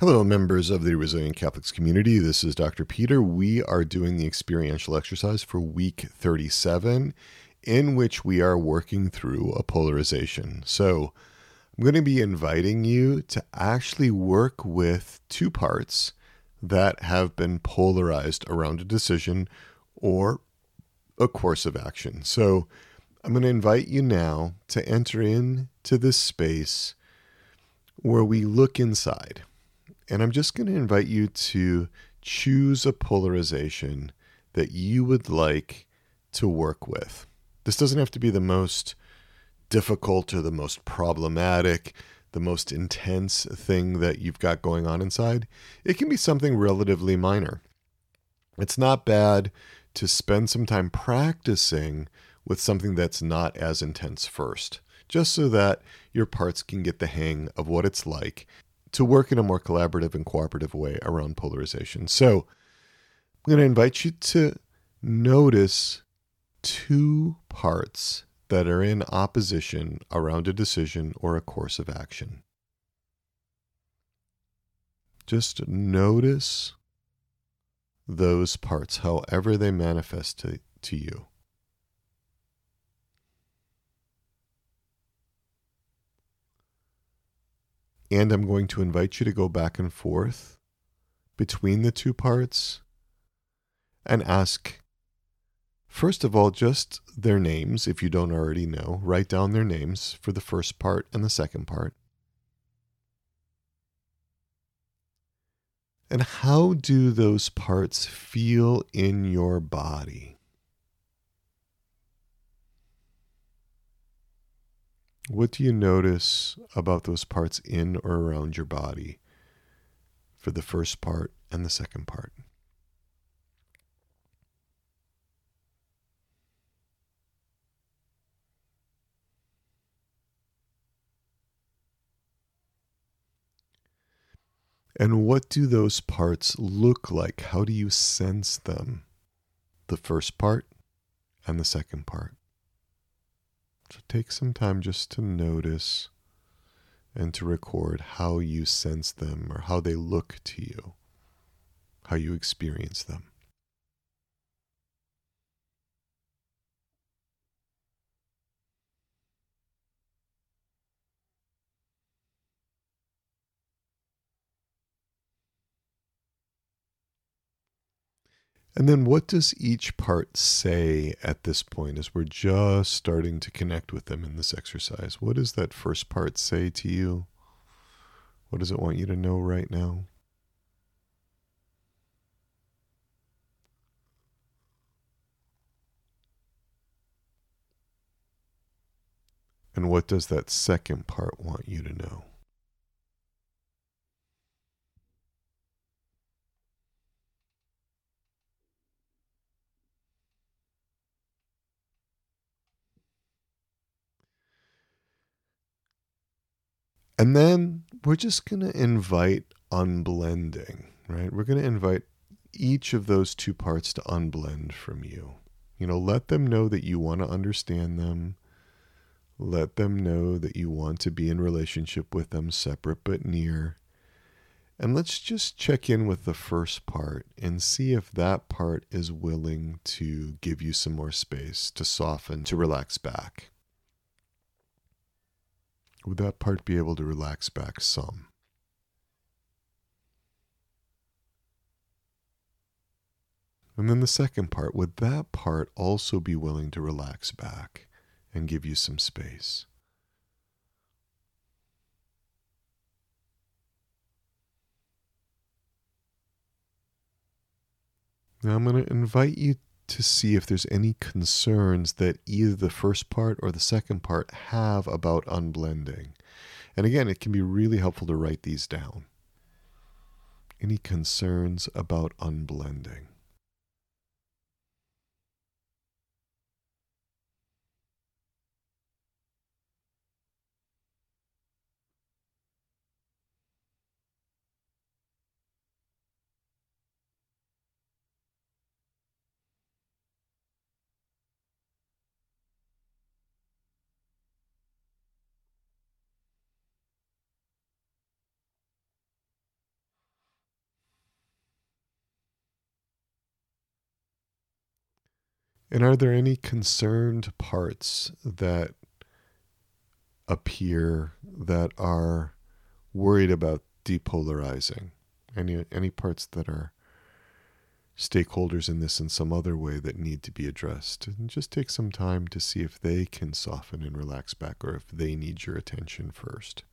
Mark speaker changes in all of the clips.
Speaker 1: Hello, members of the Resilient Catholics community. This is Dr. Peter. We are doing the experiential exercise for week 37, in which we are working through a polarization. So, I'm going to be inviting you to actually work with two parts that have been polarized around a decision or a course of action. So, I'm going to invite you now to enter into this space where we look inside and I'm just going to invite you to choose a polarization that you would like to work with. This doesn't have to be the most difficult or the most problematic, the most intense thing that you've got going on inside. It can be something relatively minor. It's not bad to spend some time practicing with something that's not as intense first, just so that your parts can get the hang of what it's like to work in a more collaborative and cooperative way around polarization. So I'm going to invite you to notice two parts that are in opposition around a decision or a course of action. Just notice those parts, however they manifest to, to you. And I'm going to invite you to go back and forth between the two parts and ask, first of all, just their names, if you don't already know. Write down their names for the first part and the second part. And how do those parts feel in your body? What do you notice about those parts in or around your body for the first part and the second part? And what do those parts look like? How do you sense them? The first part and the second part. So take some time just to notice and to record how you sense them or how they look to you, how you experience them. And then what does each part say at this point as we're just starting to connect with them in this exercise? What does that first part say to you? What does it want you to know right now? And what does that second part want you to know? And then we're just going to invite unblending, right? We're going to invite each of those two parts to unblend from you. You know, let them know that you want to understand them. Let them know that you want to be in relationship with them, separate but near. And let's just check in with the first part and see if that part is willing to give you some more space, to soften, to relax back. Would that part be able to relax back some? And then the second part, would that part also be willing to relax back and give you some space? Now I'm going to invite you to see if there's any concerns that either the first part or the second part have about unblending. And again, it can be really helpful to write these down. Any concerns about unblending? And are there any concerned parts that appear that are worried about depolarizing? Any any parts that are stakeholders in this in some other way that need to be addressed? And just take some time to see if they can soften and relax back or if they need your attention first.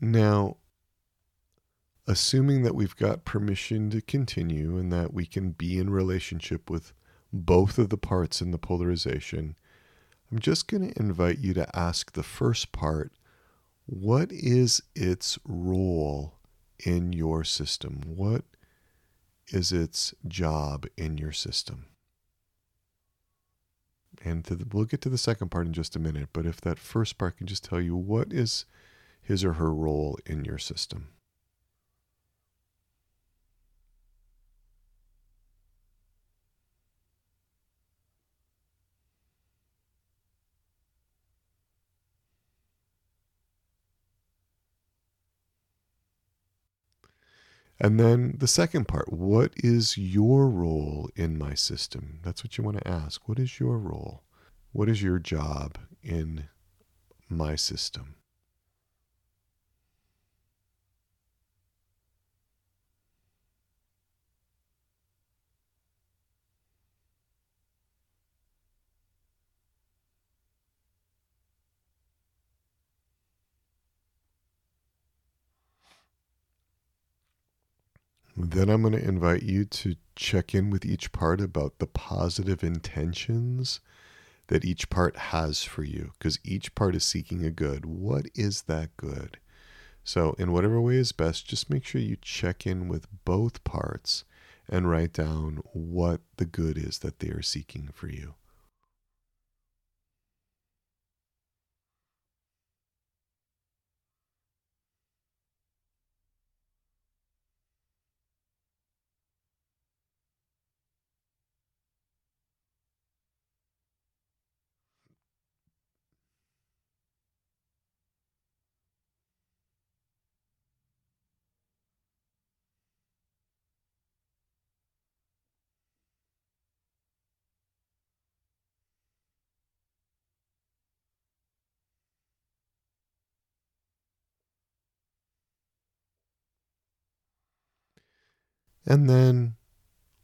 Speaker 1: Now, assuming that we've got permission to continue and that we can be in relationship with both of the parts in the polarization, I'm just going to invite you to ask the first part what is its role in your system? What is its job in your system? And the, we'll get to the second part in just a minute, but if that first part can just tell you what is his or her role in your system. And then the second part what is your role in my system? That's what you want to ask. What is your role? What is your job in my system? Then I'm going to invite you to check in with each part about the positive intentions that each part has for you, because each part is seeking a good. What is that good? So, in whatever way is best, just make sure you check in with both parts and write down what the good is that they are seeking for you. And then,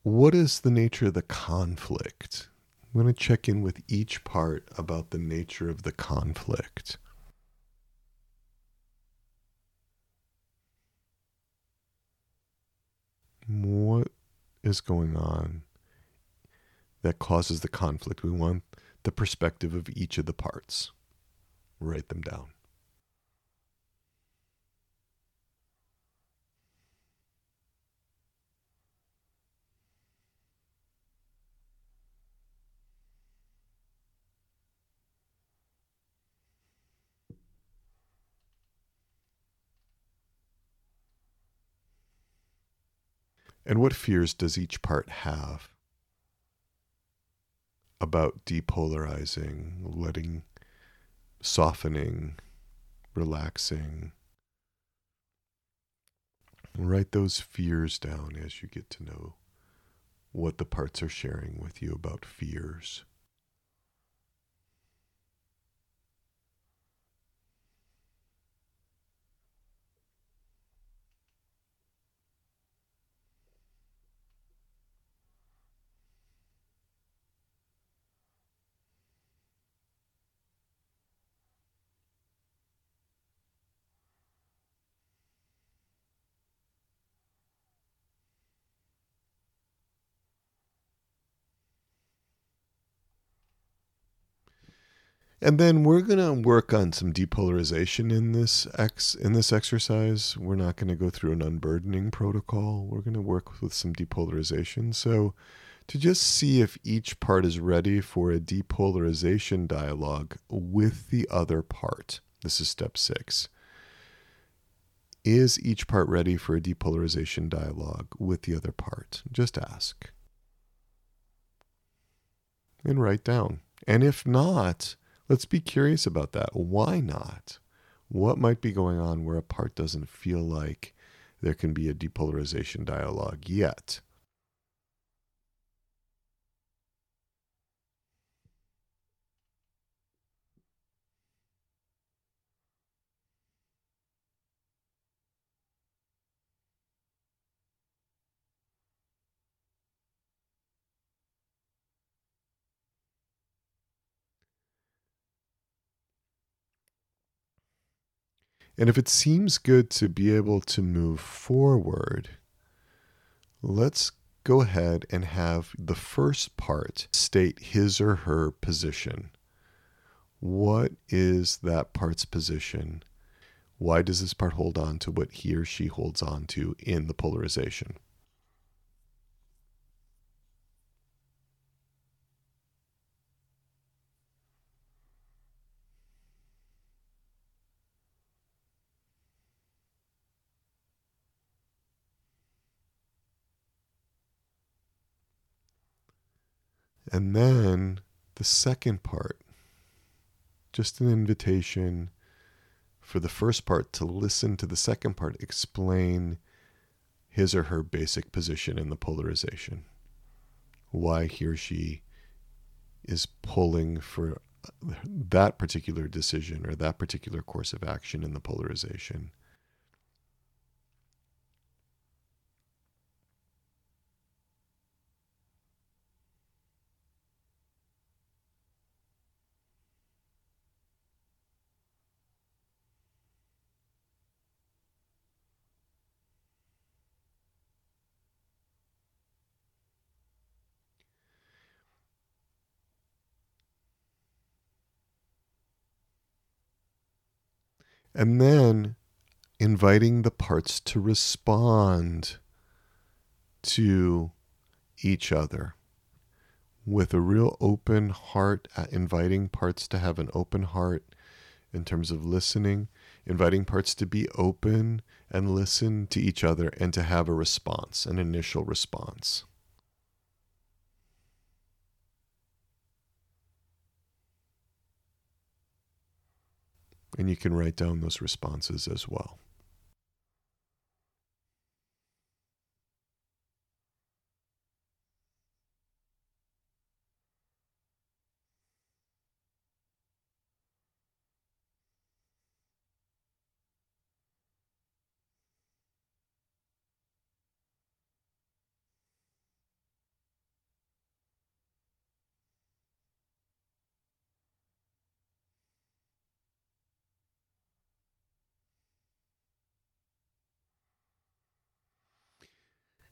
Speaker 1: what is the nature of the conflict? I'm going to check in with each part about the nature of the conflict. What is going on that causes the conflict? We want the perspective of each of the parts. Write them down. And what fears does each part have about depolarizing, letting, softening, relaxing? Write those fears down as you get to know what the parts are sharing with you about fears. And then we're going to work on some depolarization in this ex in this exercise. We're not going to go through an unburdening protocol. We're going to work with some depolarization. So to just see if each part is ready for a depolarization dialogue with the other part. This is step six. Is each part ready for a depolarization dialogue with the other part? Just ask. And write down. And if not, let's be curious about that. Why not? What might be going on where a part doesn't feel like there can be a depolarization dialogue yet? And if it seems good to be able to move forward, let's go ahead and have the first part state his or her position. What is that part's position? Why does this part hold on to what he or she holds on to in the polarization? And then the second part, just an invitation for the first part to listen to the second part explain his or her basic position in the polarization. Why he or she is pulling for that particular decision or that particular course of action in the polarization. And then inviting the parts to respond to each other with a real open heart, uh, inviting parts to have an open heart in terms of listening, inviting parts to be open and listen to each other and to have a response, an initial response. And you can write down those responses as well.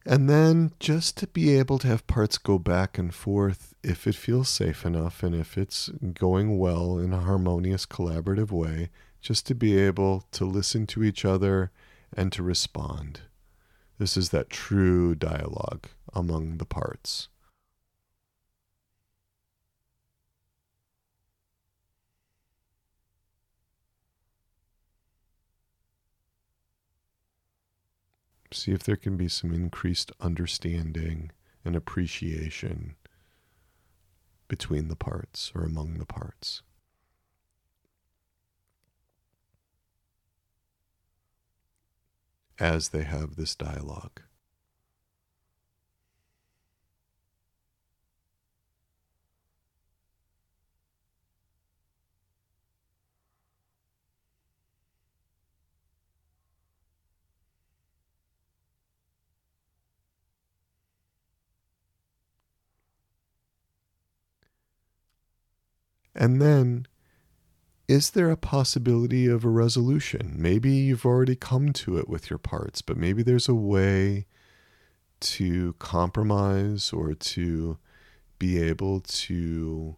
Speaker 1: And then just to be able to have parts go back and forth if it feels safe enough and if it's going well in a harmonious, collaborative way, just to be able to listen to each other and to respond. This is that true dialogue among the parts. See if there can be some increased understanding and appreciation between the parts or among the parts. As they have this dialogue. And then, is there a possibility of a resolution? Maybe you've already come to it with your parts, but maybe there's a way to compromise or to be able to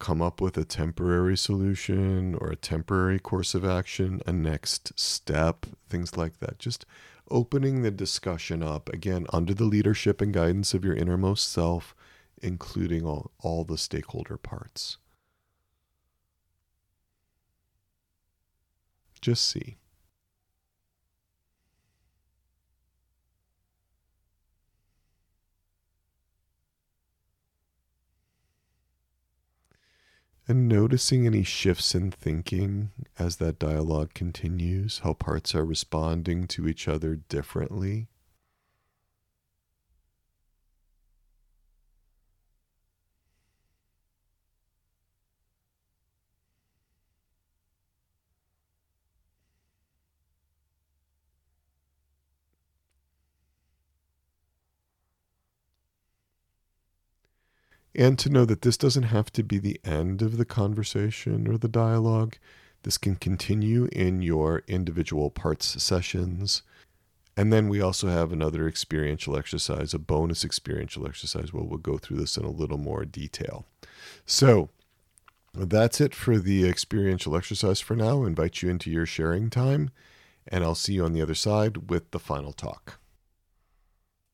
Speaker 1: come up with a temporary solution or a temporary course of action, a next step, things like that. Just opening the discussion up again under the leadership and guidance of your innermost self, including all, all the stakeholder parts. Just see. And noticing any shifts in thinking as that dialogue continues, how parts are responding to each other differently. And to know that this doesn't have to be the end of the conversation or the dialogue. This can continue in your individual parts sessions. And then we also have another experiential exercise, a bonus experiential exercise where we'll go through this in a little more detail. So that's it for the experiential exercise for now. I invite you into your sharing time, and I'll see you on the other side with the final talk.